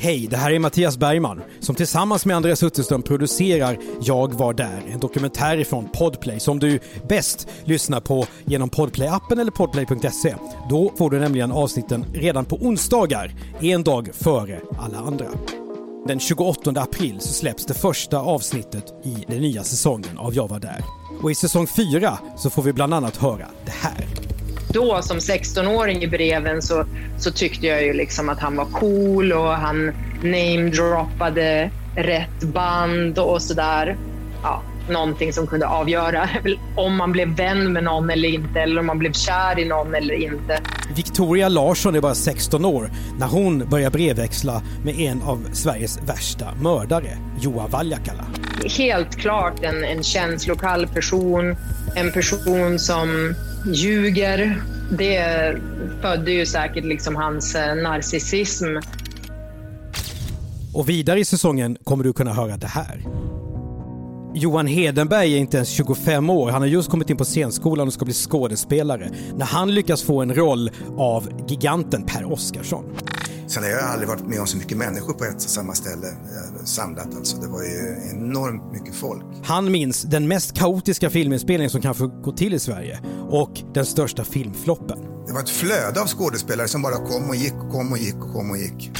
Hej, det här är Mattias Bergman som tillsammans med Andreas Utterström producerar Jag var där, en dokumentär ifrån Podplay som du bäst lyssnar på genom Podplay-appen eller podplay.se. Då får du nämligen avsnitten redan på onsdagar, en dag före alla andra. Den 28 april så släpps det första avsnittet i den nya säsongen av Jag var där. Och i säsong 4 så får vi bland annat höra det här. Då som 16-åring i breven så, så tyckte jag ju liksom att han var cool och han namedroppade rätt band och sådär. Ja, någonting som kunde avgöra om man blev vän med någon eller inte eller om man blev kär i någon eller inte. Victoria Larsson är bara 16 år när hon börjar brevväxla med en av Sveriges värsta mördare, Juha Valjakala. Helt klart en, en känslokall person, en person som ljuger. Det födde ju säkert liksom hans eh, narcissism. Och vidare i säsongen kommer du kunna höra det här. Johan Hedenberg är inte ens 25 år. Han har just kommit in på scenskolan och ska bli skådespelare när han lyckas få en roll av giganten Per Oscarsson. Sen har jag aldrig varit med om så mycket människor på ett och samma ställe eh, samlat. Alltså. Det var ju enormt mycket folk. Han minns den mest kaotiska filminspelningen som kan få gå till i Sverige och den största filmfloppen. Det var ett flöde av skådespelare som bara kom och gick och kom och gick och kom och gick.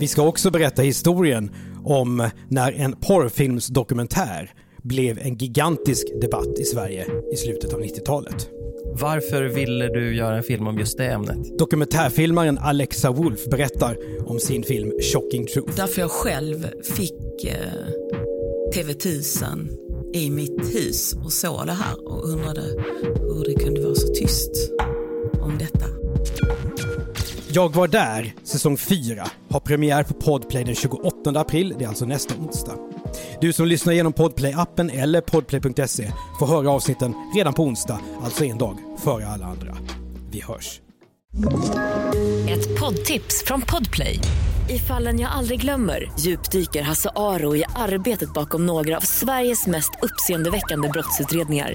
Vi ska också berätta historien om när en porrfilmsdokumentär blev en gigantisk debatt i Sverige i slutet av 90-talet. Varför ville du göra en film om just det ämnet? Dokumentärfilmaren Alexa Wolf berättar om sin film Shocking Truth. Därför jag själv fick eh, TV1000 i mitt hus och såg det här och undrade hur det kunde vara så tyst om detta. Jag var där, säsong 4, har premiär på Podplay den 28 april, det är alltså nästa onsdag. Du som lyssnar genom Podplay-appen eller podplay.se får höra avsnitten redan på onsdag, alltså en dag före alla andra. Vi hörs! Ett poddtips från Podplay. I fallen jag aldrig glömmer djupdyker Hasse Aro i arbetet bakom några av Sveriges mest uppseendeväckande brottsutredningar